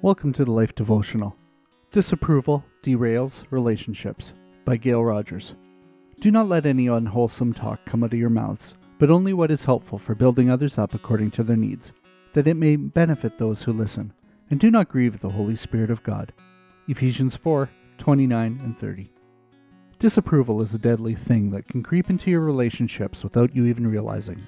Welcome to the Life Devotional. Disapproval Derails Relationships by Gail Rodgers. Do not let any unwholesome talk come out of your mouths, but only what is helpful for building others up according to their needs, that it may benefit those who listen. And do not grieve the Holy Spirit of God. Ephesians 4 29 and 30. Disapproval is a deadly thing that can creep into your relationships without you even realizing.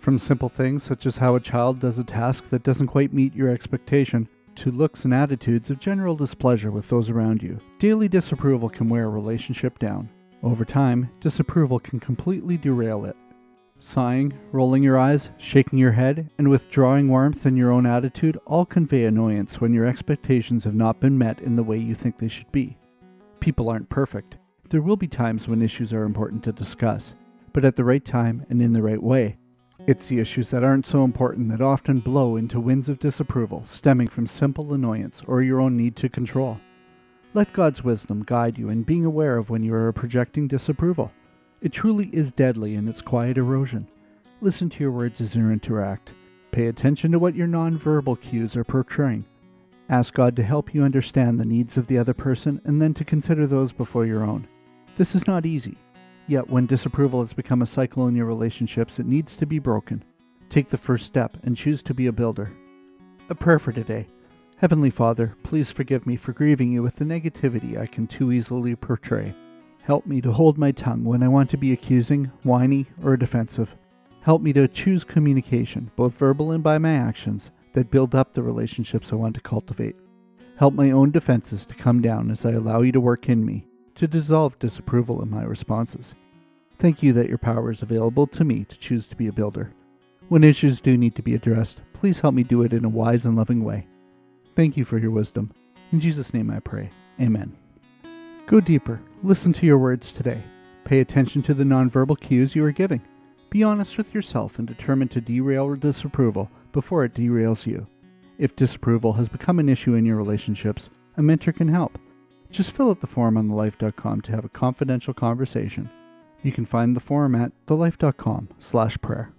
From simple things such as how a child does a task that doesn't quite meet your expectation to looks and attitudes of general displeasure with those around you. Daily disapproval can wear a relationship down. Over time, disapproval can completely derail it. Sighing, rolling your eyes, shaking your head, and withdrawing warmth in your own attitude all convey annoyance when your expectations have not been met in the way you think they should be. People aren't perfect. There will be times when issues are important to discuss, but at the right time and in the right way. It's the issues that aren't so important that often blow into winds of disapproval stemming from simple annoyance or your own need to control. Let God's wisdom guide you in being aware of when you are projecting disapproval. It truly is deadly in its quiet erosion. Listen to your words as you interact. Pay attention to what your nonverbal cues are portraying. Ask God to help you understand the needs of the other person and then to consider those before your own. This is not easy, Yet, when disapproval has become a cycle in your relationships, it needs to be broken. Take the first step and choose to be a builder. A prayer for today. Heavenly Father, please forgive me for grieving you with the negativity I can too easily portray. Help me to hold my tongue when I want to be accusing, whiny, or defensive. Help me to choose communication, both verbal and by my actions, that build up the relationships I want to cultivate. Help my own defenses to come down as I allow you to work in me to dissolve disapproval in my responses. Thank you that your power is available to me to choose to be a builder. When issues do need to be addressed, please help me do it in a wise and loving way. Thank you for your wisdom. In Jesus' name I pray. Amen. Go deeper. Listen to your words today. Pay attention to the nonverbal cues you are giving. Be honest with yourself and determine to derail disapproval before it derails you. If disapproval has become an issue in your relationships, a mentor can help. Just fill out the form on thelife.com to have a confidential conversation. You can find the form at thelife.com slash prayer.